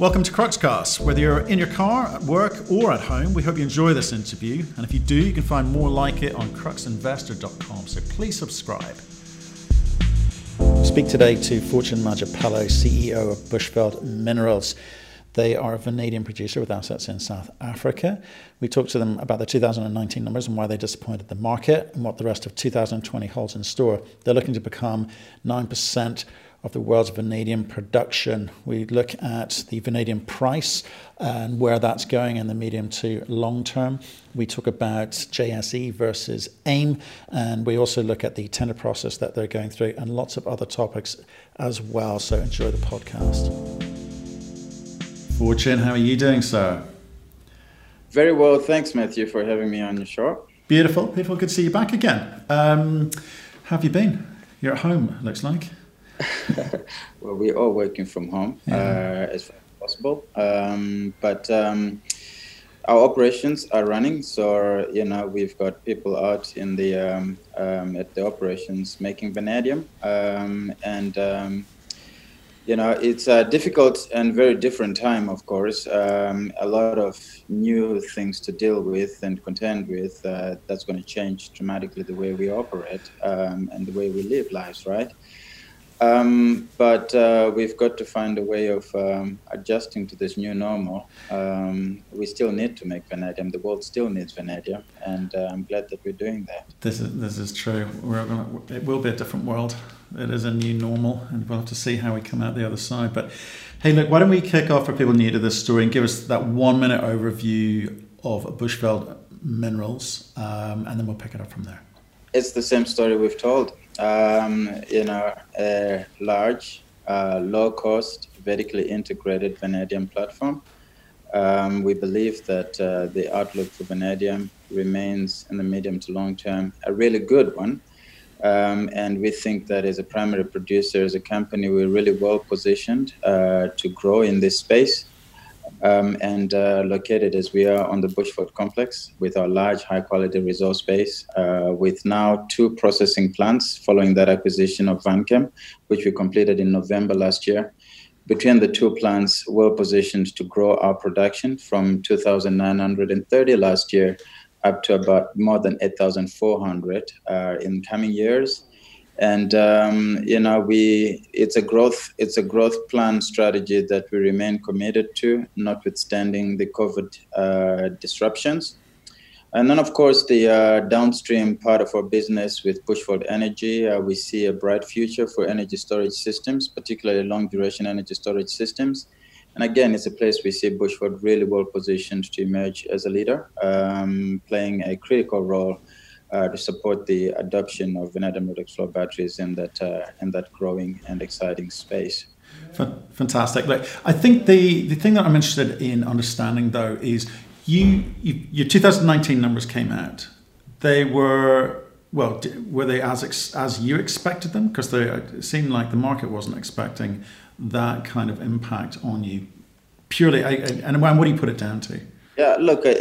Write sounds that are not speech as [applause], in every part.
Welcome to Cruxcast. Whether you're in your car, at work, or at home, we hope you enjoy this interview. And if you do, you can find more like it on cruxinvestor.com. So please subscribe. Speak today to Fortune Mojapelo, CEO of Bushveld Minerals. They are a vanadium producer with assets in South Africa. We talked to them about the 2019 numbers and why they disappointed the market and what the rest of 2020 holds in store. They're looking to become 9% of the world's vanadium production. We look at the vanadium price and where that's going in the medium to long term. We talk about JSE versus AIM, and we also look at the tender process that they're going through and lots of other topics as well. So enjoy the podcast. Fortune, how are you doing, sir? Very well. Thanks, Matthew, for having me on your show. Beautiful. Beautiful. Good to see you back again. Um, how have you been? You're at home, looks like. [laughs] well, we're all working from home yeah. uh, as far as possible. Um, but um, our operations are running, so you know we've got people out in the um, um at the operations making vanadium, um, and um, you know it's a difficult and very different time. Of course, a lot of new things to deal with and contend with. Uh, that's going to change dramatically the way we operate and the way we live lives, right? Um, but uh, we've got to find a way of um, adjusting to this new normal. Um, we still need to make vanadium. The world still needs vanadium, and uh, I'm glad that we're doing that. This is this is true. We're gonna, it will be a different world. It is a new normal, and we'll have to see how we come out the other side. But hey, look, why don't we kick off for people new to this story and give us that one minute overview of Bushveld Minerals, um, and then we'll pick it up from there. It's the same story we've told um, you know, a large, uh, low cost, vertically integrated vanadium platform. Um, we believe that uh, the outlook for vanadium remains in the medium to long term a really good one. Um, and we think that as a primary producer, as a company, we're really well positioned uh, to grow in this space um, and uh, located as we are on the Bushveld complex with our large high quality resource base uh, with now two processing plants following that acquisition of Vanchem, which we completed in November last year. Between the two plants, we're positioned to grow our production from 2,930 last year up to about more than 8,400 uh, in coming years and um, you know we it's a growth it's a growth plan strategy that we remain committed to notwithstanding the covid uh, disruptions. And then of course the uh, downstream part of our business with bushveld energy uh, we see a bright future for energy storage systems particularly long duration energy storage systems. And again it's a place we see Bushveld really well positioned to emerge as a leader um, playing a critical role uh, to support the adoption of vanadium redox flow batteries in that uh, in that growing and exciting space. Fantastic. Look, I think the the thing that I'm interested in understanding though is you, you your 2019 numbers came out. They were well, were they as ex, as you expected them? Because they it seemed like the market wasn't expecting that kind of impact on you. Purely, I, and what do you put it down to? Yeah, look, uh,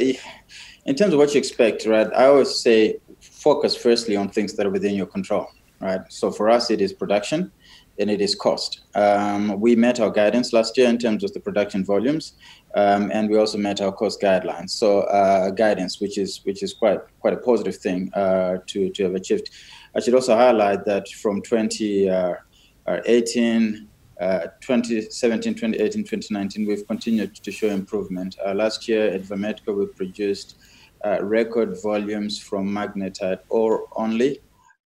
in terms of what you expect, right? I always say focus firstly on things that are within your control, right? So for us, it is production and it is cost. Um, we met our guidance last year in terms of the production volumes, um, and we also met our cost guidelines. So uh, guidance, which is which is quite quite a positive thing uh, to to have achieved. I should also highlight that from 2018. Uh, 2017, 2018, 2019, we've continued to show improvement. Uh, last year at Vametco, we produced uh, record volumes from magnetite ore only.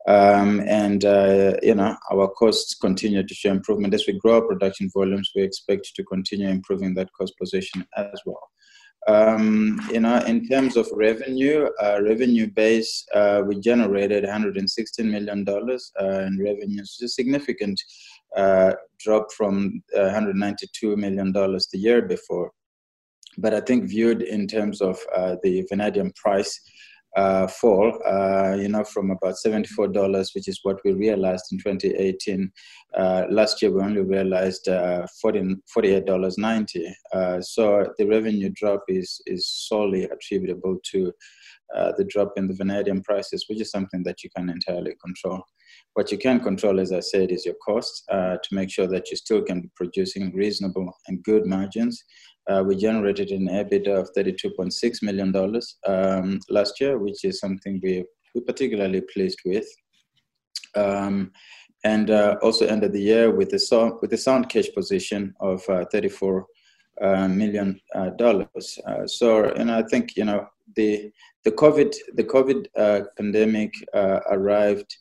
Um, and uh, you know our costs continue to show improvement as we grow our production volumes. We expect to continue improving that cost position as well. Um, you know, in terms of revenue, uh, revenue base, uh, we generated 116 million dollars uh, in revenues, a significant uh, drop from 192 million dollars the year before. But I think viewed in terms of uh, the vanadium price uh, fall, uh, you know, from about $74, which is what we realized in 2018. Uh, last year, we only realized uh, $48.90. Uh, so the revenue drop is, is solely attributable to uh, the drop in the vanadium prices, which is something that you can entirely control. What you can control, as I said, is your costs to make sure that you still can be producing reasonable and good margins. Uh, we generated an EBITDA of $32.6 million um, last year, which is something we, we're particularly pleased with. Um, and uh, also ended the year with a, so, with a sound cash position of uh, 34 uh, million uh, dollars. Uh, so, and I think you know the the COVID the COVID pandemic arrived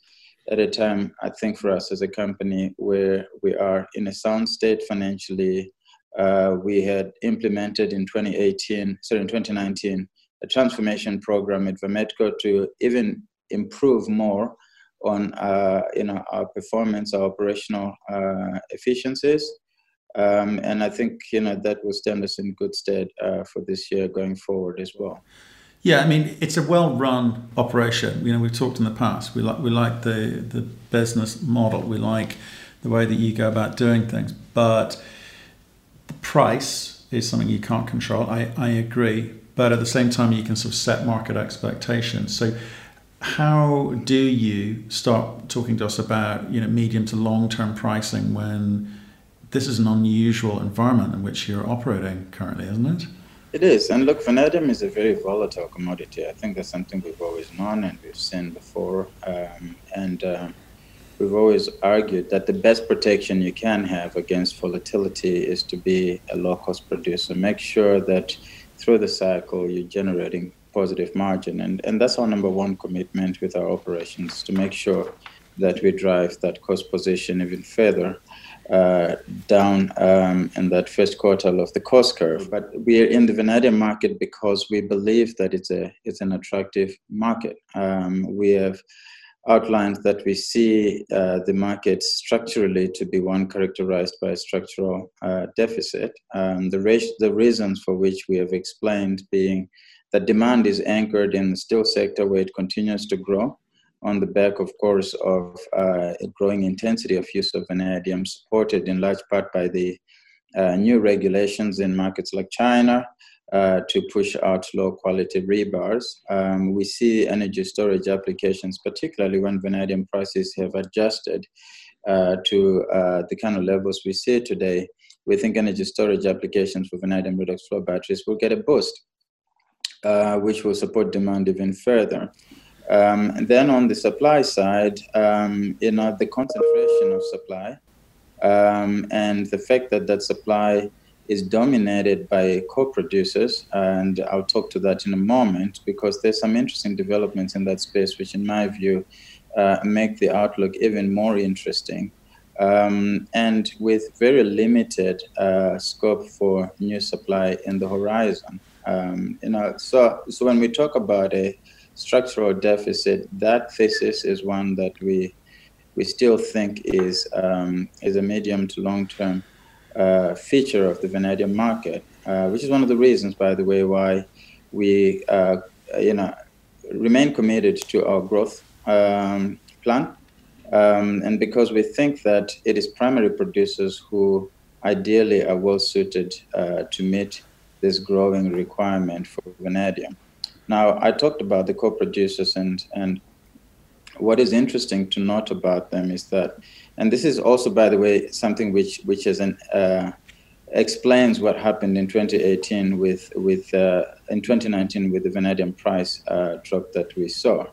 at a time I think for us as a company where we are in a sound state financially. We had implemented in 2018, sorry, in 2019, a transformation program at Vametco to even improve more on uh, you know our performance, our operational uh, efficiencies, um, and I think you know that will stand us in good stead uh, for this year going forward as well. Yeah, I mean it's a well-run operation. You know, we've talked in the past. We like we like the the business model. We like the way that you go about doing things, but price is something you can't control. I, I agree, but at the same time, you can sort of set market expectations. So, how do you start talking to us about you know medium to long term pricing when this is an unusual environment in which you're operating currently, isn't it? It is. And look, vanadium is a very volatile commodity. I think that's something we've always known and we've seen before. Um, and um, we've always argued that the best protection you can have against volatility is to be a low cost producer. Make sure that through the cycle you're generating positive margin. And, and that's our number one commitment with our operations to make sure that we drive that cost position even further uh, down um, in that first quartile of the cost curve. But we are in the vanadium market because we believe that it's a it's an attractive market. Um, we have outlined that we see uh, the market structurally to be one characterized by a structural uh, deficit. Um, the, re- the reasons for which we have explained being that demand is anchored in the steel sector where it continues to grow on the back, of course, of uh, a growing intensity of use of vanadium, supported in large part by the uh, new regulations in markets like China uh, to push out low quality rebars. Um, we see energy storage applications, particularly when vanadium prices have adjusted uh, to uh, the kind of levels we see today. We think energy storage applications for vanadium redox flow batteries will get a boost, uh, which will support demand even further. Um, and then on the supply side, um, you know, the concentration of supply um, and the fact that that supply is dominated by co-producers, and I'll talk to that in a moment because there's some interesting developments in that space, which, in my view, uh, make the outlook even more interesting. Um, and with very limited uh, scope for new supply in the horizon. Um, you know, so so when we talk about a structural deficit, that thesis is one that we we still think is um, is a medium to long term uh, feature of the vanadium market, uh, which is one of the reasons, by the way, why we uh, you know remain committed to our growth um, plan, um, and because we think that it is primary producers who ideally are well suited uh, to meet this growing requirement for vanadium. Now, I talked about the co-producers, and and what is interesting to note about them is that, and this is also, by the way, something which which is an uh, explains what happened in 2018 with with uh, in 2019 with the vanadium price uh, drop that we saw.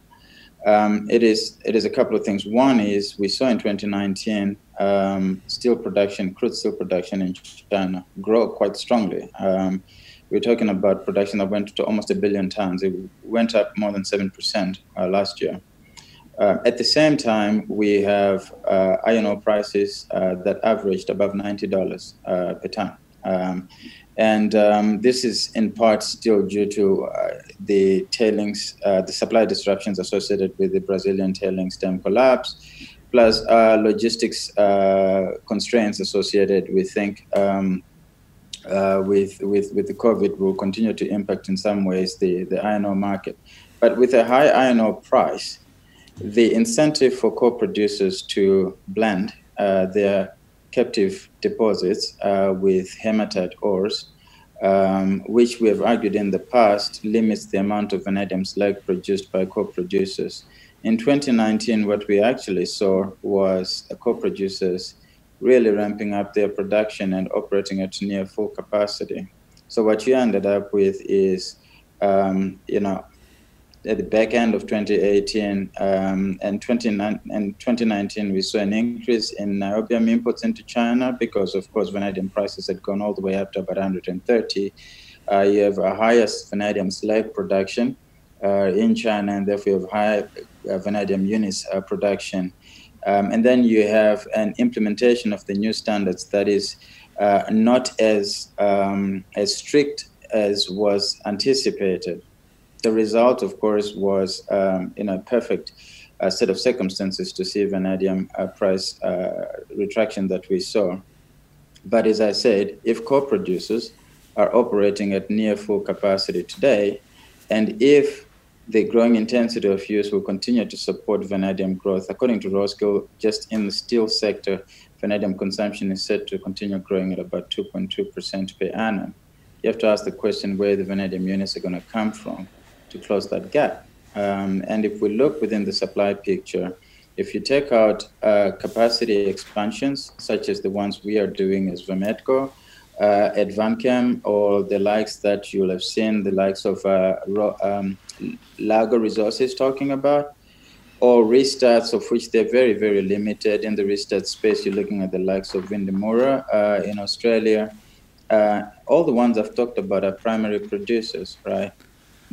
Um, it is it is a couple of things. One is we saw in 2019 um, steel production, crude steel production in China grow quite strongly. Um, we're talking about production that went to almost a billion tons. It went up more than 7% uh, last year. Uh, at the same time, we have uh, iron ore prices uh, that averaged above $90 uh, per ton. Um, and um, this is in part still due to uh, the tailings, the supply disruptions associated with the Brazilian tailings dam collapse, plus logistics constraints associated, we think, um, with, with, with the COVID will continue to impact in some ways the, the iron ore market. But with a high iron ore price, the incentive for co-producers to blend uh, their captive deposits uh, with hematite ores um, which we have argued in the past limits the amount of vanadium slag produced by co-producers. In 2019, what we actually saw was co-producers really ramping up their production and operating at near full capacity. So what you ended up with is, um, you know, at the back end of 2018 um, and, 29, and 2019, we saw an increase in niobium imports into China because, of course, vanadium prices had gone all the way up to about 130. Uh, you have a highest vanadium slag production uh, in China, and therefore you have high uh, vanadium units uh, production. Um, and then you have an implementation of the new standards that is uh, not as um, as strict as was anticipated. The result, of course, was um, in a perfect uh, set of circumstances to see vanadium uh, price uh, retraction that we saw. But as I said, if co-producers are operating at near full capacity today, and if the growing intensity of use will continue to support vanadium growth. According to Roskill, just in the steel sector, vanadium consumption is set to continue growing at about 2.2% per annum. You have to ask the question where the vanadium units are going to come from to close that gap. Um, and if we look within the supply picture, if you take out uh, capacity expansions, such as the ones we are doing as Vametco, uh, at Vanchem or the likes that you'll have seen, the likes of uh, um, Largo Resources talking about, or restarts of which they're very, very limited. In the restart space, you're looking at the likes of Windimurra uh, in Australia. Uh, all the ones I've talked about are primary producers, right?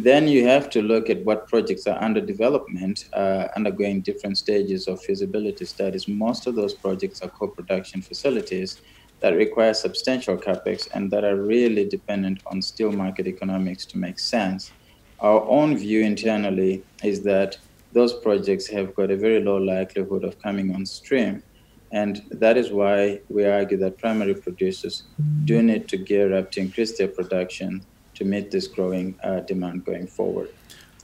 Then you have to look at what projects are under development, uh, undergoing different stages of feasibility studies. Most of those projects are co-production facilities that require substantial capex and that are really dependent on steel market economics to make sense. Our own view internally is that those projects have got a very low likelihood of coming on stream. And that is why we argue that primary producers do need to gear up to increase their production to meet this growing uh, demand going forward.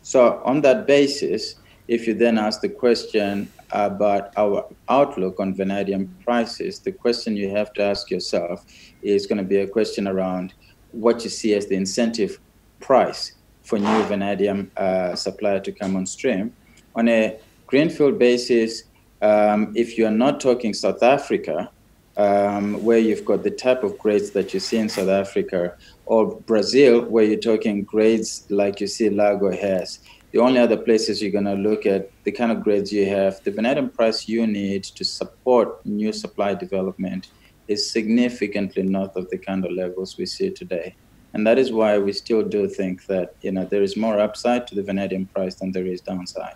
So, on that basis, if you then ask the question about our outlook on vanadium prices, the question you have to ask yourself is going to be a question around what you see as the incentive price for new vanadium uh, to come on stream. On a greenfield basis, um, if you're not talking South Africa, um, where you've got the type of grades that you see in South Africa, or Brazil, where you're talking grades like you see Largo has, the only other places you're going to look at the kind of grades you have, the vanadium price you need to support new supply development is significantly north of the kind of levels we see today. And that is why we still do think that you know there is more upside to the vanadium price than there is downside.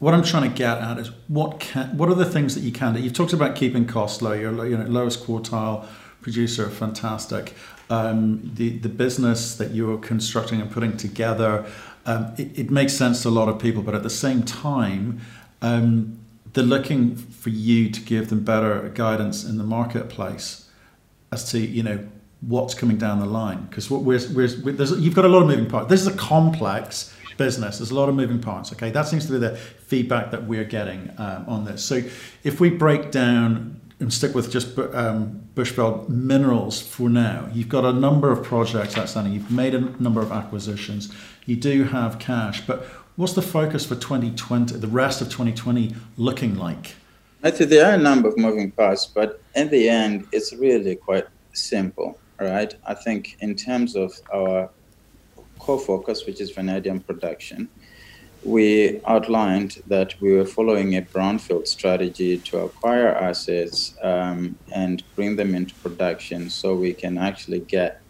What I'm trying to get at is what can, what are the things that you can do? You've talked about keeping costs low. You're you know, lowest quartile producer, fantastic. Um, the the business that you're constructing and putting together um, it, it, makes sense to a lot of people, but at the same time, um, they're looking for you to give them better guidance in the marketplace as to you know what's coming down the line because what we're, we're, we're you've got a lot of moving parts. This is a complex business. There's a lot of moving parts. Okay, that seems to be the feedback that we're getting um, on this. So if we break down and stick with just um, Bushveld Minerals for now. You've got a number of projects outstanding. You've made a number of acquisitions. You do have cash, but what's the focus for 2020, the rest of 2020 looking like? Think there are a number of moving parts, but in the end, it's really quite simple, right? I think in terms of our core focus, which is vanadium production, we outlined that we were following a brownfield strategy to acquire assets um, and bring them into production so we can actually get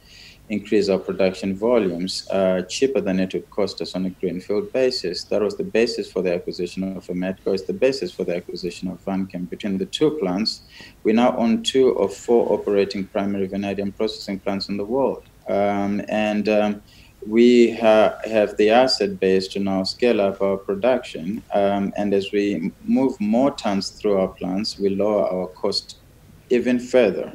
increase our production volumes uh, cheaper than it would cost us on a greenfield basis. That was the basis for the acquisition of Vametco. It's the basis for the acquisition of Vanchem. Between the two plants, we now own two of four operating primary vanadium processing plants in the world. Um, and um, we ha- have the asset base to now scale up our production. Um, and as we move more tons through our plants, we lower our cost even further.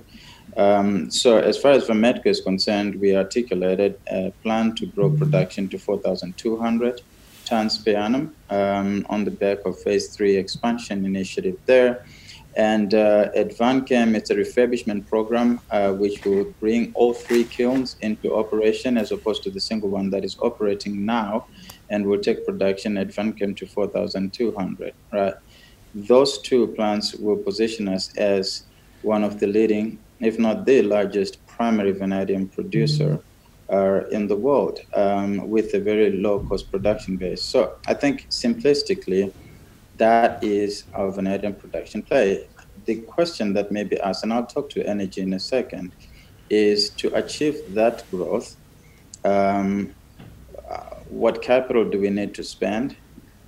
Um, so, as far as Vametco is concerned, we articulated a plan to grow production to 4,200 tons per annum um, on the back of phase three expansion initiative there. And uh, at Vanchem, it's a refurbishment program uh, which will bring all three kilns into operation as opposed to the single one that is operating now and will take production at Vanchem to 4,200, right? Those two plants will position us as one of the leading, if not the largest, primary vanadium producer uh, in the world um, with a very low cost production base. So I think simplistically, that is our vanadium production play. The question that may be asked, and I'll talk to energy in a second, is to achieve that growth. Um, what capital do we need to spend?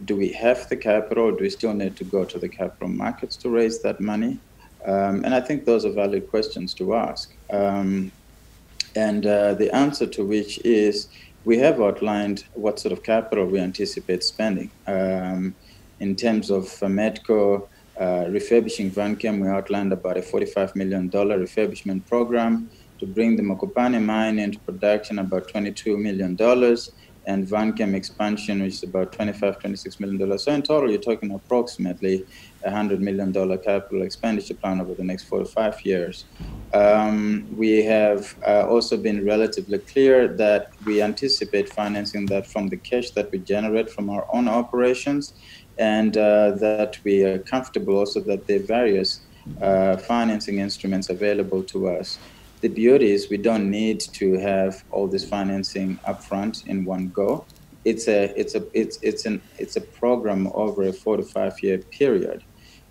Do we have the capital? Or do we still need to go to the capital markets to raise that money? Um, and I think those are valid questions to ask. Um, and uh, the answer to which is we have outlined what sort of capital we anticipate spending. Um, in terms of uh, Vametco, uh, refurbishing Vanchem, we outlined about a $45 million refurbishment program to bring the Mokopane mine into production, about $22 million and Vanchem expansion, which is about $25, 26 million dollars. So in total, you're talking approximately hundred million dollar capital expenditure plan over the next four to five years. Um, we have uh, also been relatively clear that we anticipate financing that from the cash that we generate from our own operations, and uh, that we are comfortable also that there are various uh, financing instruments available to us the beauty is we don't need to have all this financing upfront in one go. It's a it's a it's it's an it's a program over a four to five year period.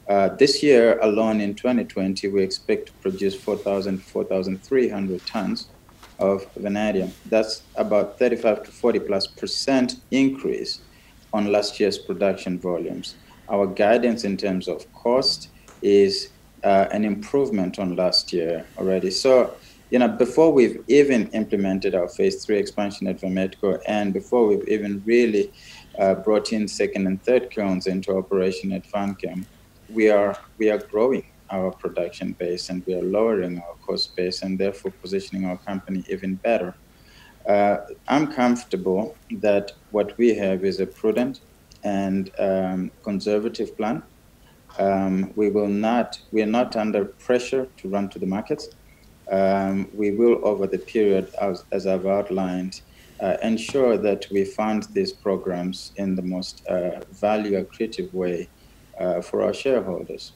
Uh, this year alone in 2020, we expect to produce 4,000 4,300 tons of vanadium. That's about 35 to 40 plus percent increase on last year's production volumes. Our guidance in terms of cost is uh, an improvement on last year already. So, you know, before we've even implemented our phase three expansion at Vametco and before we've even really uh, brought in second and third kilns into operation at Vanchem, we are, we are growing our production base and we are lowering our cost base and therefore positioning our company even better. Uh, I'm comfortable that what we have is a prudent and um, conservative plan um, we will not, we are not under pressure to run to the markets. Um, we will, over the period, as, as I've outlined, uh, ensure that we fund these programs in the most uh, value accretive way uh, for our shareholders.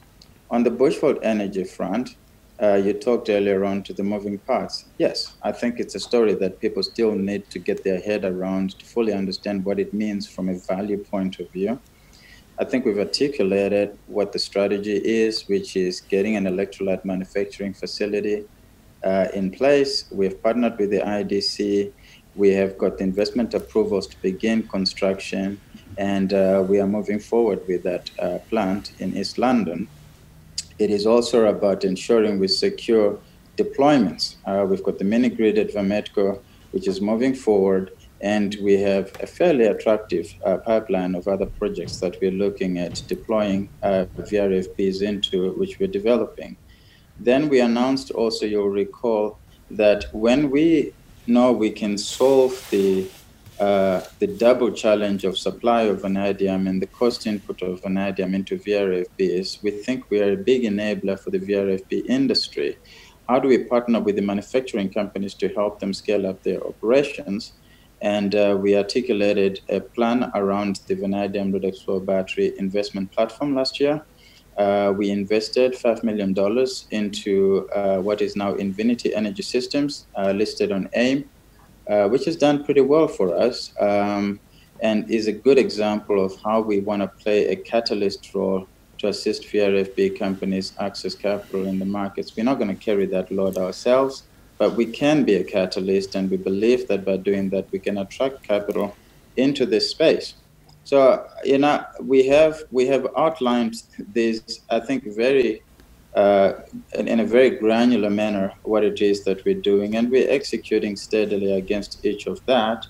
On the Bushveld Energy front, uh, you talked earlier on to the moving parts. Yes, I think it's a story that people still need to get their head around to fully understand what it means from a value point of view. I think we've articulated what the strategy is, which is getting an electrolyte manufacturing facility uh, in place. We've partnered with the IDC. We have got the investment approvals to begin construction, and uh, we are moving forward with that uh, plant in East London. It is also about ensuring we secure deployments. Uh, we've got the mini grid at Vametco, which is moving forward and we have a fairly attractive uh, pipeline of other projects that we're looking at deploying uh, VRFBs into, which we're developing. Then we announced also, you'll recall, that when we know we can solve the uh, the double challenge of supply of vanadium and the cost input of vanadium into VRFBs, we think we are a big enabler for the VRFB industry. How do we partner with the manufacturing companies to help them scale up their operations? and uh, we articulated a plan around the vanadium redox flow battery investment platform last year. Uh, we invested $5 million into uh, what is now Invinity Energy Systems, uh, listed on AIM, uh, which has done pretty well for us um, and is a good example of how we want to play a catalyst role to assist VRFB companies access capital in the markets. We're not going to carry that load ourselves but we can be a catalyst, and we believe that by doing that, we can attract capital into this space. So, you know, we have we have outlined these, I think, very uh, in, a very granular manner what it is that we're doing, and we're executing steadily against each of that.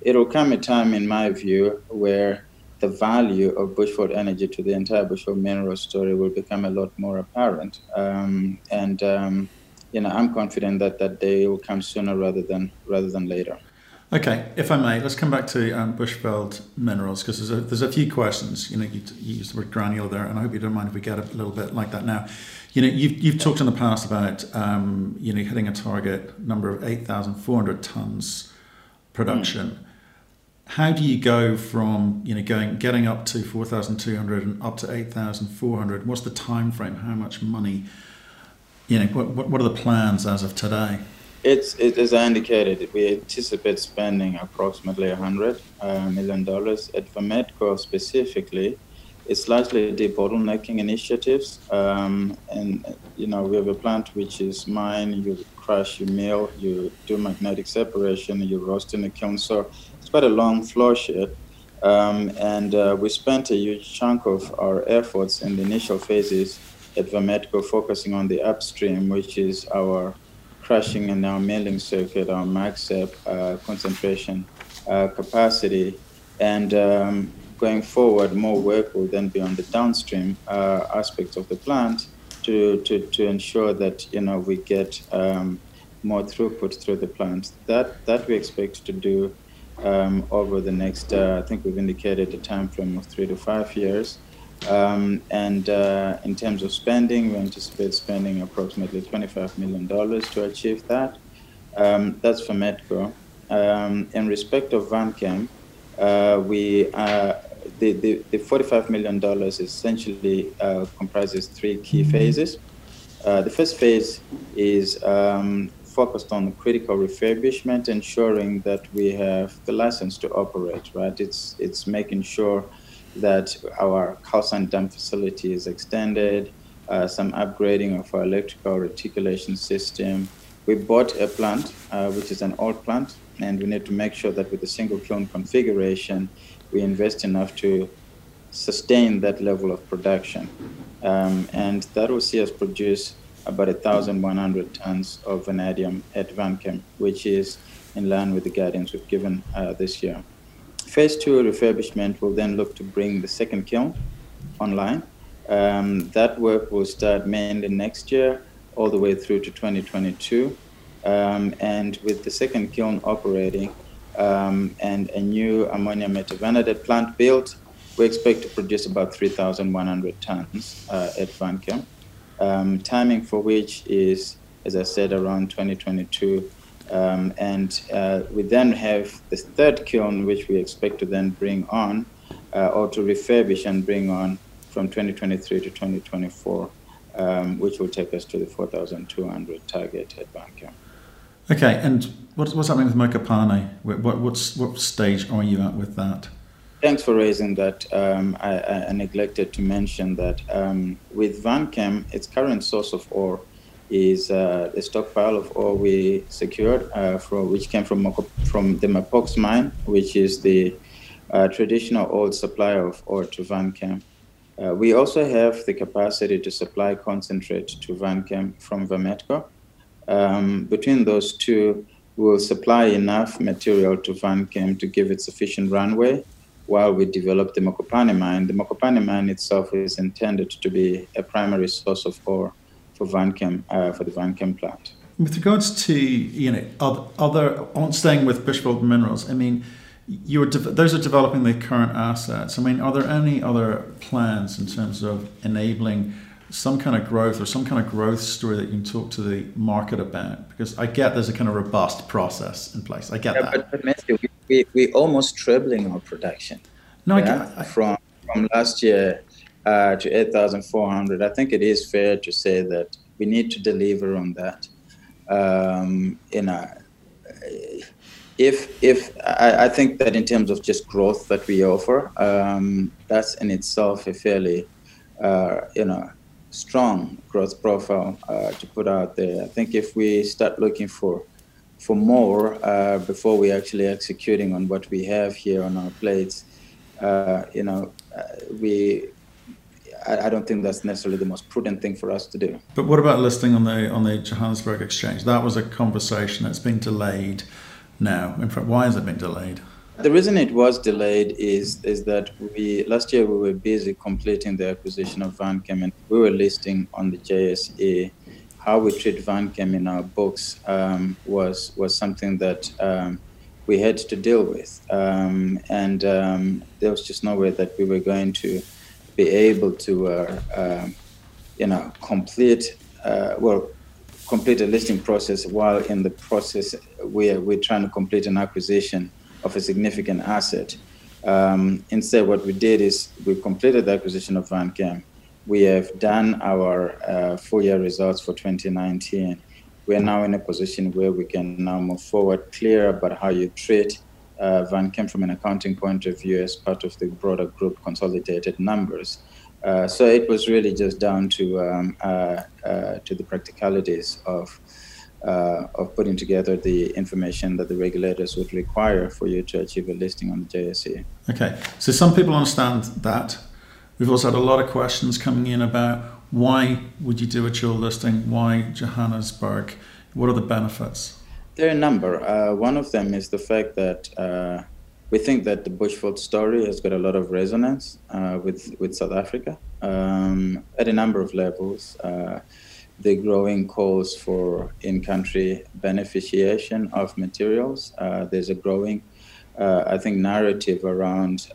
It'll come a time, in my view, where the value of Bushveld Energy to the entire Bushveld Mineral story will become a lot more apparent. Um, and um, you know, I'm confident that that day will come sooner rather than rather than later. Okay, if I may, let's come back to um, Bushveld Minerals because there's a, there's a few questions. You know, you, you used the word granular there, and I hope you don't mind if we get a little bit like that now. You know, you've, you've talked in the past about um, you know hitting a target number of eight thousand four hundred tons production. Mm. How do you go from you know going getting up to four thousand two hundred and up to eight thousand four hundred? What's the time frame? How much money? You know, what, what are the plans as of today? It's it, as I indicated, we anticipate spending approximately hundred uh, million dollars at Vametco specifically. It's largely the debottlenecking initiatives, um, and you know we have a plant which is mine. You crush, you mill, you do magnetic separation, you roast in the kiln. So it's quite a long flow sheet. Um, and uh, we spent a huge chunk of our efforts in the initial phases at Vametco focusing on the upstream, which is our crushing and our milling circuit, our MagSep uh, concentration uh, capacity. And um, going forward, more work will then be on the downstream uh, aspects of the plant to, to, to ensure that you know we get um, more throughput through the plant. That that we expect to do um, over the next. Uh, I think we've indicated a time frame of three to five years. Um, and uh, in terms of spending, we anticipate spending approximately $25 million to achieve that. Um, that's Vametco. Um, in respect of Vanchem, uh, we uh, the, the, the, $45 million essentially uh, comprises three key phases. Uh, the first phase is um, focused on critical refurbishment, ensuring that we have the license to operate, right? It's, it's making sure that our calcine dam facility is extended, uh, some upgrading of our electrical reticulation system. We bought a plant, uh, which is an old plant, and we need to make sure that with a single kiln configuration, we invest enough to sustain that level of production. Um, and that will see us produce about 1,100 tons of vanadium at Vanchem, which is in line with the guidance we've given uh, this year. Phase two refurbishment will then look to bring the second kiln online. Um, that work will start mainly next year, all the way through to 2022. Um, and with the second kiln operating um, and a new ammonia metavanadate plant built, we expect to produce about 3,100 tons uh, at Vanchem. Um, timing for which is, as I said, around 2022 um, and uh, we then have the third kiln, which we expect to then bring on uh, or to refurbish and bring on from 2023 to 2024, um, which will take us to the 4,200 target at Vanchem. Okay, and what's, what's happening with Mokopane? What, what's, what stage are you at with that? Thanks for raising that. Um, I, I, neglected to mention that um, with Vanchem, its current source of ore is uh, a stockpile of ore we secured, uh, which came from, from the Mapochs mine, which is the uh, traditional old supplier of ore to Vanchem. Uh, we also have the capacity to supply concentrate to Vanchem from Vametco. Um, between those two, we'll supply enough material to Vanchem to give it sufficient runway while we develop the Mokopane mine. The Mokopane mine itself is intended to be a primary source of ore for Vanchem uh, for the Vanchem plant. With regards to you know other, other on staying with Bushveld Minerals, I mean, you're de- those are developing the current assets. I mean, are there any other plans in terms of enabling some kind of growth or some kind of growth story that you can talk to the market about? Because I get there's a kind of robust process in place. I get yeah, that. But, but we, we, we almost trebling our production. No, yeah? I get I, from from last year uh, to 8,400, I think it is fair to say that we need to deliver on that. Um, you know, if if I, I, think that in terms of just growth that we offer, um, that's in itself a fairly, uh, you know, strong growth profile uh, to put out there. I think if we start looking for for more uh, before we actually executing on what we have here on our plates, uh, you know, uh, we I, I, don't think that's necessarily the most prudent thing for us to do. But what about listing on the on the Johannesburg Exchange? That was a conversation that's been delayed now. In fact, why has it been delayed? The reason it was delayed is is that we last year we were busy completing the acquisition of Vanchem and we were listing on the JSE. How we treat Vanchem in our books um, was was something that um, we had to deal with. Um, and um, there was just no way that we were going to be able to, uh, uh, you know, complete, uh, well, complete a listing process while in the process we're, we're trying to complete an acquisition of a significant asset. Um, instead, what we did is we completed the acquisition of Van Vanchem. We have done our uh, full year results for 2019 we are now in a position where we can now move forward, clear about how you treat uh, came from an accounting point of view as part of the broader group consolidated numbers. Uh, so it was really just down to um, uh, uh to the practicalities of uh, of putting together the information that the regulators would require for you to achieve a listing on the JSE. Okay, so some people understand that. We've also had a lot of questions coming in about why would you do a dual listing? Why Johannesburg? What are the benefits? There are a number. Uh, one of them is the fact that uh, we think that the Bushveld story has got a lot of resonance uh, with, with South Africa um, at a number of levels. Uh, the growing calls for in country beneficiation of materials. Uh, there's a growing, uh, I think, narrative around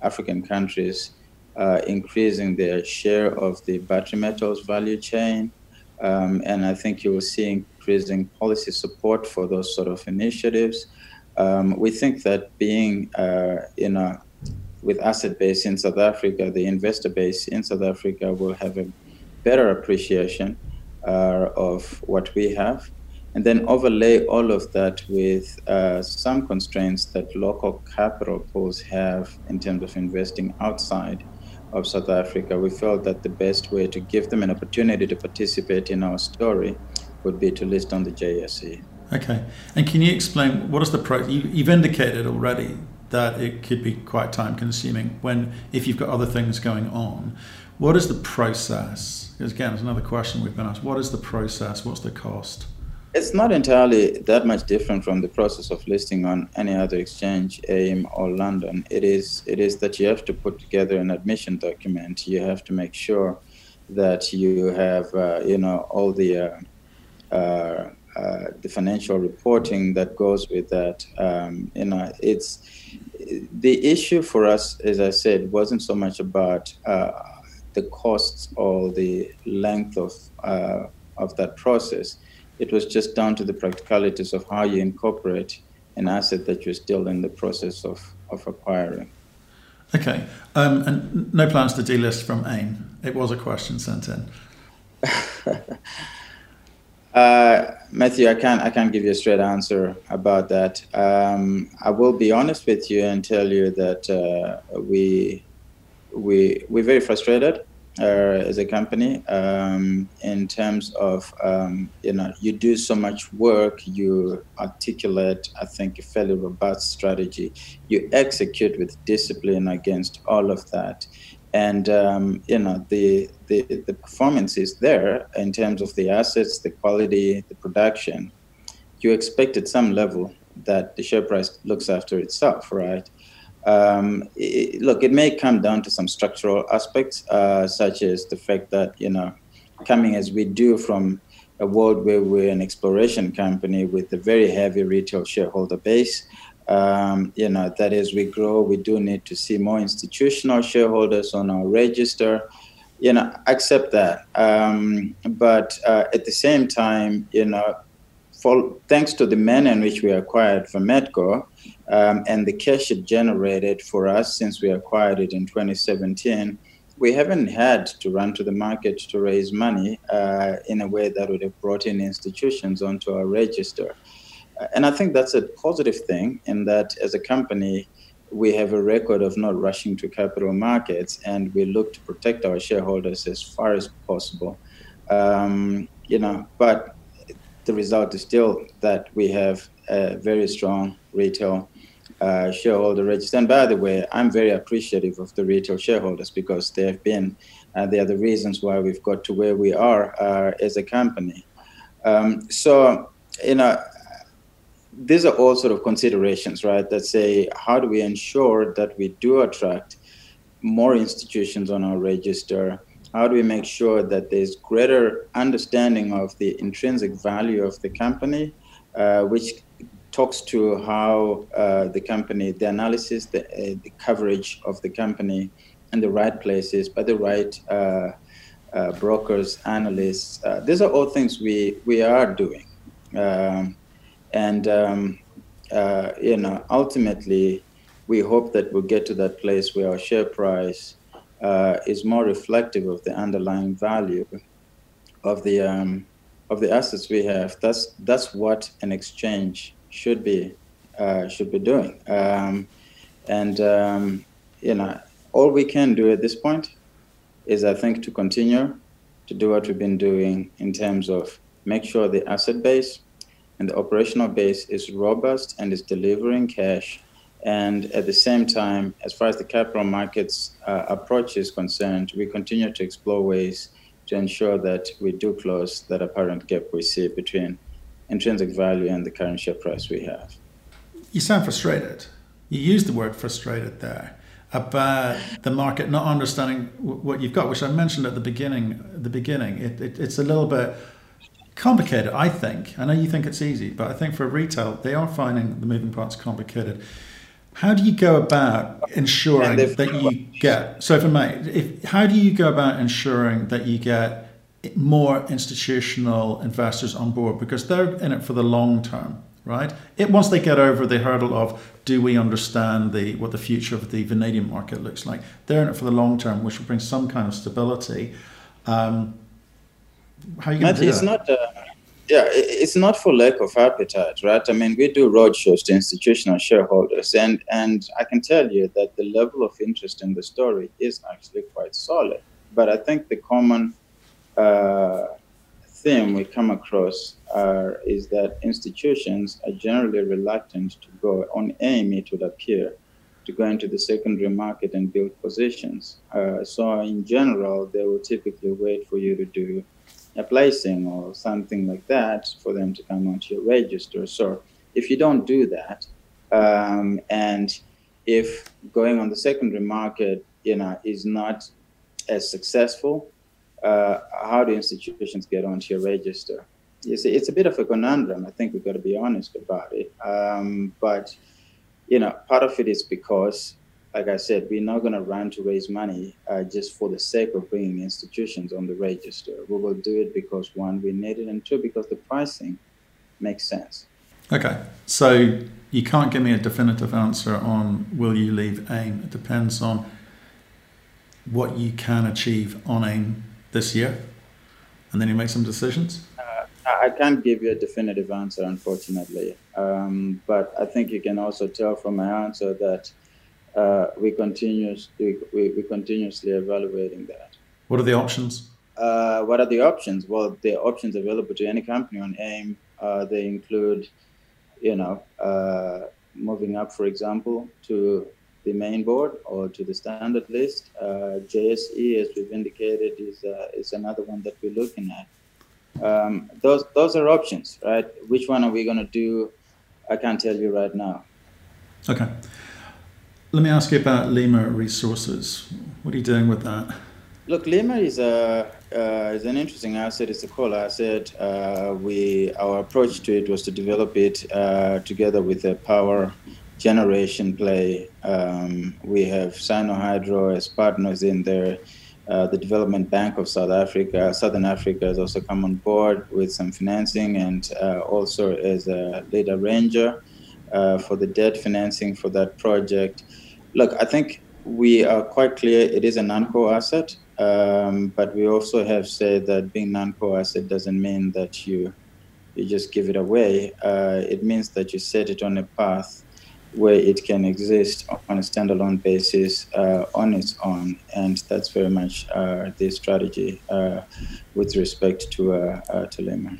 African countries increasing their share of the battery metals value chain. Um, and I think you will see increasing policy support for those sort of initiatives. Um, we think that being uh, in a, with asset base in South Africa, the investor base in South Africa will have a better appreciation uh, of what we have. And then overlay all of that with uh, some constraints that local capital pools have in terms of investing outside of South Africa, we felt that the best way to give them an opportunity to participate in our story would be to list on the JSE. Okay. And can you explain what is the pro? You, you've indicated already that it could be quite time consuming when if you've got other things going on. What is the process? Because again, it's another question we've been asked. What is the process? What's the cost? It's not entirely that much different from the process of listing on any other exchange, AIM or London. It is it is that you have to put together an admission document. You have to make sure that you have uh, you know all the uh, uh, uh the financial reporting that goes with that. Um, you know, it's the issue for us, as I said, wasn't so much about uh, the costs or the length of uh, of that process it was just down to the practicalities of how you incorporate an asset that you're still in the process of, of acquiring. Okay. Um, and no plans to delist from AIM? It was a question sent in. [laughs] uh, Matthew, I can't, I can't give you a straight answer about that. Um, I will be honest with you and tell you that uh, we, we, we're very frustrated uh, as a company um, in terms of um, you know you do so much work you articulate i think a fairly robust strategy you execute with discipline against all of that and um, you know the, the the performance is there in terms of the assets the quality the production. You expect at some level that the share price looks after itself right? Um, it, look, it may come down to some structural aspects, uh, such as the fact that, you know, coming as we do from a world where we're an exploration company with a very heavy retail shareholder base, um, you know, that as we grow, we do need to see more institutional shareholders on our register. You know, accept that. Um, but uh, at the same time, you know, for, thanks to the manner in which we acquired Vametco um, and the cash it generated for us since we acquired it in 2017, we haven't had to run to the market to raise money uh, in a way that would have brought in institutions onto our register. And I think that's a positive thing in that as a company, we have a record of not rushing to capital markets and we look to protect our shareholders as far as possible. Um, you know, but the result is still that we have a very strong retail uh, shareholder register. And by the way, I'm very appreciative of the retail shareholders because they have been, uh, they are the reasons why we've got to where we are uh, as a company. Um, so, you know, these are all sort of considerations, right? That say, how do we ensure that we do attract more institutions on our register? how do we make sure that there's greater understanding of the intrinsic value of the company, uh, which talks to how uh, the company, the analysis, the, uh, the coverage of the company in the right places by the right uh, uh brokers, analysts. Uh, these are all things we, we are doing. Um, and, um, uh, you know, ultimately, we hope that we'll get to that place where our share price is more reflective of the underlying value of the um, of the assets we have. That's that's what an exchange should be uh, should be doing. Um, and um, you know, all we can do at this point is, I think, to continue to do what we've been doing in terms of make sure the asset base and the operational base is robust and is delivering cash. And at the same time, as far as the capital markets uh, approach is concerned, we continue to explore ways to ensure that we do close that apparent gap we see between intrinsic value and the current share price we have. You sound frustrated. You used the word frustrated there about the market not understanding what you've got, which I mentioned at the beginning. The beginning, it, it, it's a little bit complicated. I think. I know you think it's easy, but I think for retail, they are finding the moving parts complicated. How do you go about ensuring that you get? So, if I may, if, how do you go about ensuring that you get more institutional investors on board because they're in it for the long term, right? It once they get over the hurdle of do we understand the what the future of the vanadium market looks like, they're in it for the long term, which will bring some kind of stability. Um, how are you going to do it's that? Not, uh, yeah, it's not for lack of appetite, right? I mean, we do roadshows to institutional shareholders, and and I can tell you that the level of interest in the story is actually quite solid. But I think the common uh, theme we come across uh, is that institutions are generally reluctant to go on AIM, it would appear, to go into the secondary market and build positions. Uh, so, in general, they will typically wait for you to do placing or something like that for them to come onto your register. So if you don't do that, um, and if going on the secondary market, you know, is not as successful, uh, how do institutions get onto your register? You see, it's a bit of a conundrum. I think we've got to be honest about it. Um, but you know, part of it is because like I said, we're not going to run to raise money uh, just for the sake of bringing institutions on the register. We will do it because one, we need it, and two, because the pricing makes sense. Okay, so you can't give me a definitive answer on will you leave AIM. It depends on what you can achieve on AIM this year, and then you make some decisions. Uh, I can't give you a definitive answer, unfortunately. Um, but I think you can also tell from my answer that uh, we continuously we, we continuously evaluating that. What are the options? Uh, what are the options? Well, the options available to any company on AIM. Uh, they include, you know, uh, moving up, for example, to the main board or to the standard list. Uh, JSE, as we've indicated, is uh, is another one that we're looking at. Um, those those are options, right? Which one are we going to do? I can't tell you right now. Okay. Let me ask you about Lemur Resources. What are you doing with that? Look, Lemur is a uh, is an interesting asset. It's a coal asset. Uh, we our approach to it was to develop it uh, together with a power generation play. Um, we have Sinohydro as partners in there. Uh, the Development Bank of South Africa, Southern Africa, has also come on board with some financing and uh, also as a lead arranger uh, for the debt financing for that project. Look, I think we are quite clear it is a non-core asset, um, but we also have said that being non-core asset doesn't mean that you you just give it away. Uh, it means that you set it on a path where it can exist on a standalone basis uh, on its own, and that's very much uh, the strategy uh, with respect to uh, uh, to Lemur.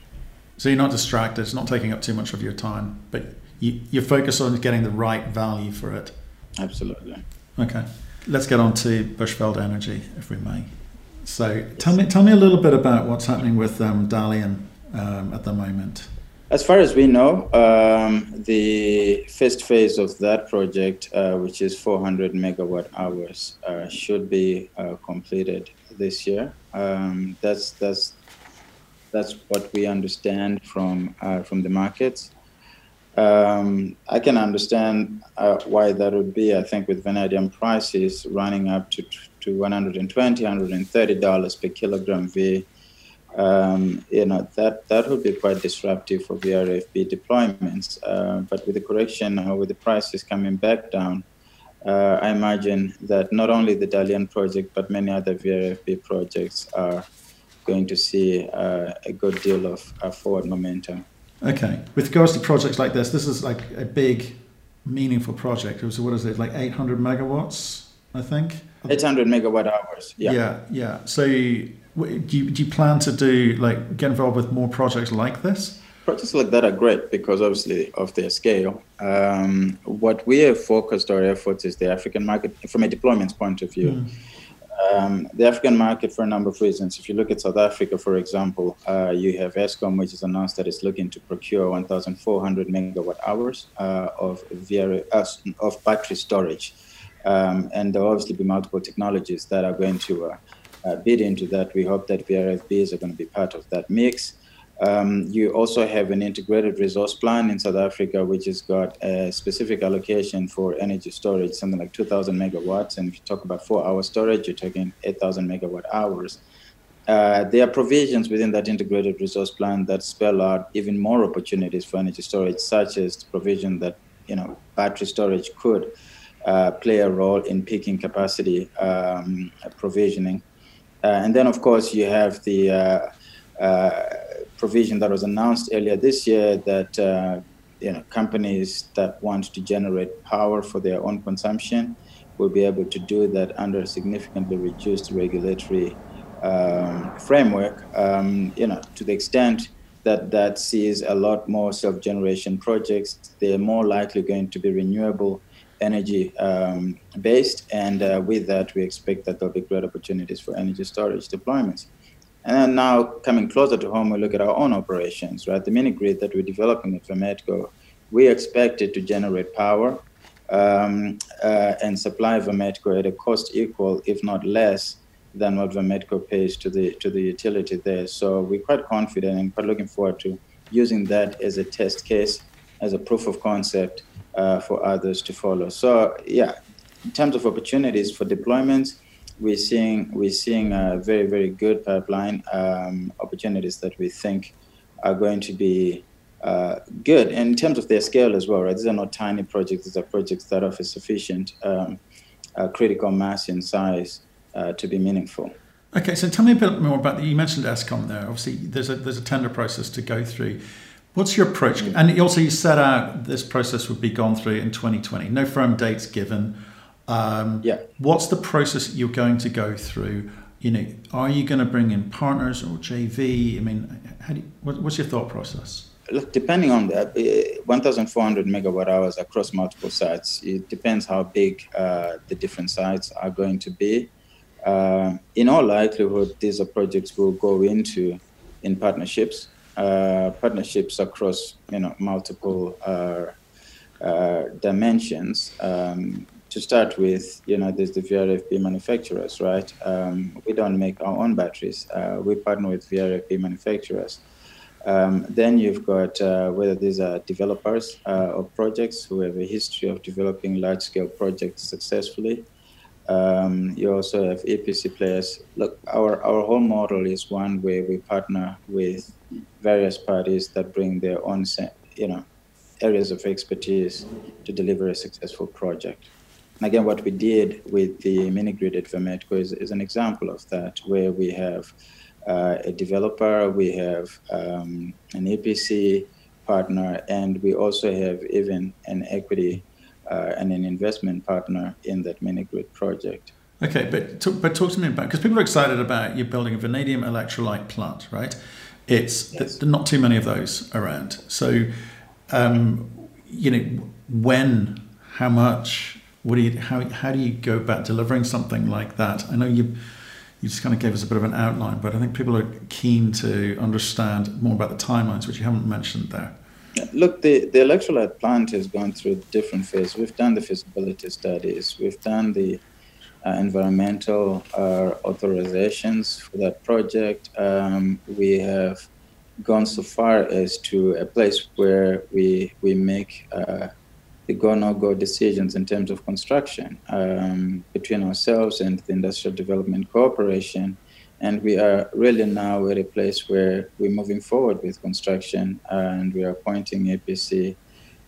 So you're not distracted; it's not taking up too much of your time, but you, you focus on getting the right value for it. Absolutely. Okay. Let's get on to Bushveld Energy, if we may. So tell me, tell me a little bit about what's happening with um, Dalian um, at the moment. As far as we know, um, the first phase of that project, uh, which is 400 megawatt hours, uh, should be uh, completed this year. Um, that's that's that's what we understand from uh, from the markets. Um, I can understand uh, why that would be. I think with vanadium prices running up to to 120, 130 dollars per kilogram V, um, you know that that would be quite disruptive for VRFB deployments. Uh, but with the correction, uh, with the prices coming back down, uh, I imagine that not only the Dalian project but many other VRFB projects are going to see uh, a good deal of forward momentum. Okay. With regards to projects like this, this is like a big, meaningful project. So what is it, like 800 megawatts, I think? 800 megawatt hours, yeah. Yeah, yeah. So do you, do you plan to do, like, get involved with more projects like this? Projects like that are great because obviously of their scale. Um, what we have focused our efforts is the African market from a deployments point of view. Mm um, the African market for a number of reasons. If you look at South Africa, for example, uh, you have Eskom, which has announced that it's looking to procure 1,400 megawatt hours uh, of, VR, uh, of battery storage. Um, and there will obviously be multiple technologies that are going to uh, uh, bid into that. We hope that VRFBs are going to be part of that mix. Um, you also have an integrated resource plan in South Africa, which has got a specific allocation for energy storage, something like 2,000 megawatts. And if you talk about four hour storage, you're talking 8,000 megawatt hours. Uh, there are provisions within that integrated resource plan that spell out even more opportunities for energy storage, such as the provision that you know battery storage could uh, play a role in peaking capacity um, provisioning. Uh, and then, of course, you have the uh, uh, provision that was announced earlier this year that uh, you know companies that want to generate power for their own consumption will be able to do that under a significantly reduced regulatory um, framework. Um, you know, to the extent that that sees a lot more self-generation projects, they're more likely going to be renewable energy um, based, and uh, with that, we expect that there'll be great opportunities for energy storage deployments. And then now coming closer to home, we look at our own operations, right? The mini grid that we're developing at Vametco, we expect it to generate power um, uh, and supply Vametco at a cost equal, if not less, than what Vametco pays to the to the utility there. So we're quite confident and quite looking forward to using that as a test case, as a proof of concept uh, for others to follow. So yeah, in terms of opportunities for deployments, we're seeing we're seeing a very very good pipeline um, opportunities that we think are going to be uh, good in terms of their scale as well. Right, these are not tiny projects; these are projects that offer sufficient um, uh, critical mass in size uh, to be meaningful. Okay, so tell me a bit more about the, you mentioned Eskom there. Obviously, there's a there's a tender process to go through. What's your approach? Mm. And also, you set out this process would be gone through in 2020. No firm dates given. Um, yeah. What's the process you're going to go through? You know, are you going to bring in partners or JV? I mean, how do you, what, what's your thought process? Look, depending on that, uh, 1,400 megawatt hours across multiple sites. It depends how big uh, the different sites are going to be. Uh, in all likelihood, these are projects we'll go into in partnerships, uh, partnerships across you know multiple uh, uh, dimensions. Um, to start with, you know, there's the VRFB manufacturers, right? Um, we don't make our own batteries. Uh, we partner with VRFB manufacturers. Um, then you've got uh, whether these are developers uh, of projects who have a history of developing large-scale projects successfully. Um, you also have EPC players. Look, our, our whole model is one where we partner with various parties that bring their own, you know, areas of expertise to deliver a successful project. And again, what we did with the mini grid at Vametco is, is an example of that, where we have uh, a developer, we have um, an EPC partner, and we also have even an equity uh, and an investment partner in that mini grid project. Okay, but to, but talk to me about because people are excited about you building a vanadium electrolyte plant, right? It's yes. not too many of those around. So, um, you know, when, how much, what do you how how do you go about delivering something like that? I know you you just kind of gave us a bit of an outline, but I think people are keen to understand more about the timelines, which you haven't mentioned there. Look, the, the electrolyte plant has gone through different phases. We've done the feasibility studies, we've done the uh, environmental uh, authorizations for that project. Um, we have gone so far as to a place where we we make uh, the go no go decisions in terms of construction um, between ourselves and the Industrial Development Corporation. And we are really now at a place where we're moving forward with construction and we are appointing EPC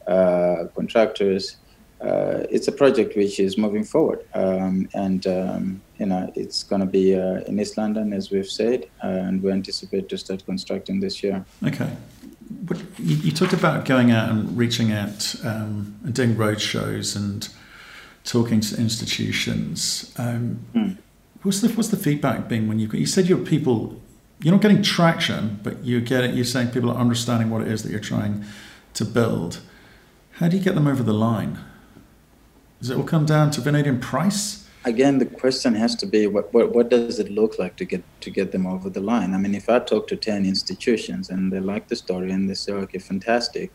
uh, contractors uh, it's a project which is moving forward, um, and um, you know it's going to be uh, in East London, as we've said, uh, and we anticipate to start constructing this year. Okay. But you, you talked about going out and reaching out um, and doing road shows and talking to institutions. Mm. What's the what's the feedback been when you you said your people you're not getting traction, but you get it. You're saying people are understanding what it is that you're trying to build. How do you get them over the line? Does it all come down to vanadium price? Again, the question has to be what, what, what does it look like to get to get them over the line? I mean, if I talk to 10 institutions and they like the story and they say, okay, fantastic,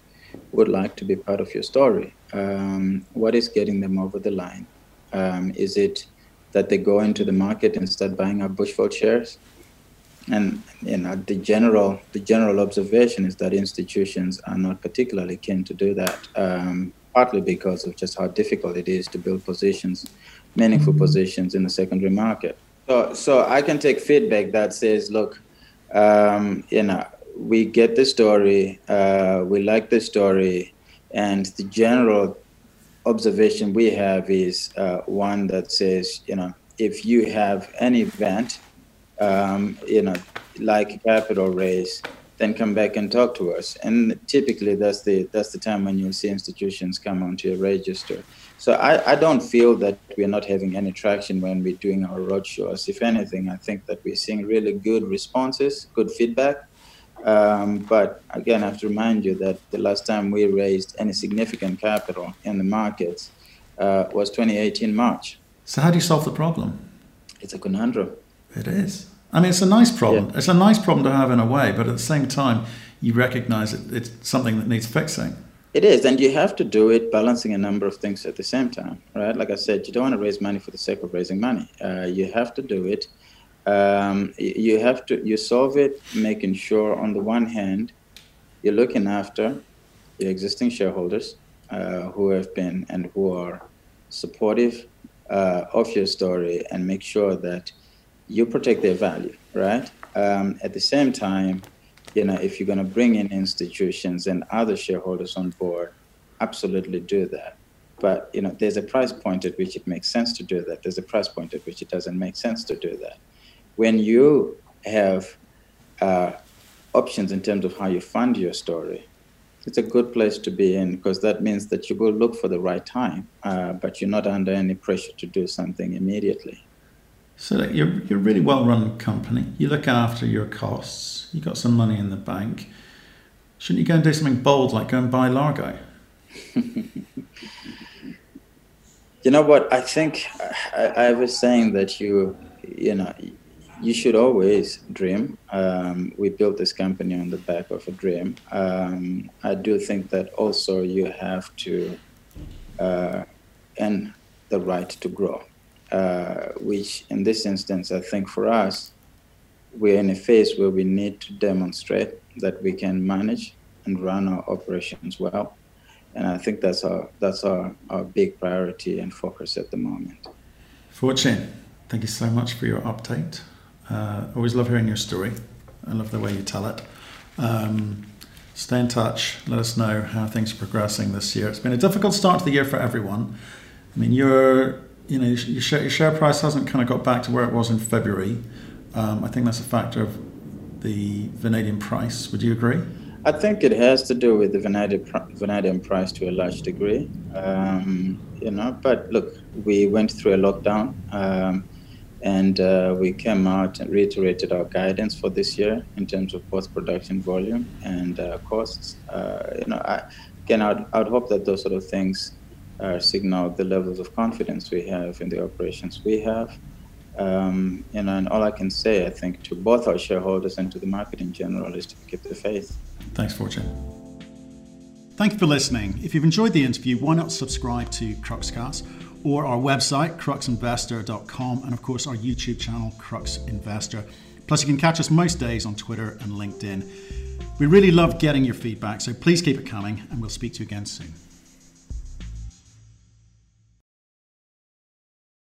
would like to be part of your story, um, what is getting them over the line? Um, is it that they go into the market and start buying up Bushveld shares? And you know, the general the general observation is that institutions are not particularly keen to do that. Um, partly because of just how difficult it is to build positions, meaningful mm-hmm. positions in the secondary market. So, so I can take feedback that says, look, um, you know, we get the story, uh, we like the story, and the general observation we have is uh, one that says, you know, if you have an event, um, you know, like a capital raise, then come back and talk to us. And typically, that's the that's the time when you'll see institutions come onto your register. So I, I don't feel that we're not having any traction when we're doing our roadshows. If anything, I think that we're seeing really good responses, good feedback. Um, but again, I have to remind you that the last time we raised any significant capital in the markets uh, was 2018 March. So how do you solve the problem? It's a conundrum. It is. I mean, it's a nice problem. Yeah. It's a nice problem to have in a way, but at the same time, you recognize it, it's something that needs fixing. It is, and you have to do it balancing a number of things at the same time, right? Like I said, you don't want to raise money for the sake of raising money. Uh, you have to do it. Um, you have to you solve it, making sure on the one hand you're looking after your existing shareholders uh, who have been and who are supportive uh, of your story, and make sure that you protect their value, right? Um, at the same time, you know, if you're going to bring in institutions and other shareholders on board, absolutely do that. But you know, there's a price point at which it makes sense to do that. There's a price point at which it doesn't make sense to do that. When you have uh, options in terms of how you fund your story, it's a good place to be in because that means that you go look for the right time, uh, but you're not under any pressure to do something immediately. So you're you're a really well run company. You look after your costs. You got some money in the bank. Shouldn't you go and do something bold like go and buy Largo? [laughs] you know what? I think I, I, was saying that you you know you should always dream. Um, we built this company on the back of a dream. Um, I do think that also you have to uh, earn the right to grow uh, which in this instance, I think for us, we're in a phase where we need to demonstrate that we can manage and run our operations well. And I think that's our, that's our, our big priority and focus at the moment. Fortune, thank you so much for your update. Uh, always love hearing your story. I love the way you tell it. Um, stay in touch. Let us know how things are progressing this year. It's been a difficult start to the year for everyone. I mean, you're you know, your share, your share price hasn't kind of got back to where it was in February. Um, I think that's a factor of the vanadium price. Would you agree? I think it has to do with the vanadium, price to a large degree. Um, you know, but look, we went through a lockdown, um, and uh, we came out and reiterated our guidance for this year in terms of both production volume and uh, costs. Uh, you know, I, again, I'd, I'd hope that those sort of things uh, signal the levels of confidence we have in the operations we have. Um, know, and all I can say, I think, to both our shareholders and to the market in general is to keep the faith. Thanks, Fortune. Thank you for listening. If you've enjoyed the interview, why not subscribe to Cruxcast or our website, cruxinvestor.com, and of course our YouTube channel, Crux Investor. Plus, you can catch us most days on Twitter and LinkedIn. We really love getting your feedback, so please keep it coming, and we'll speak to you again soon.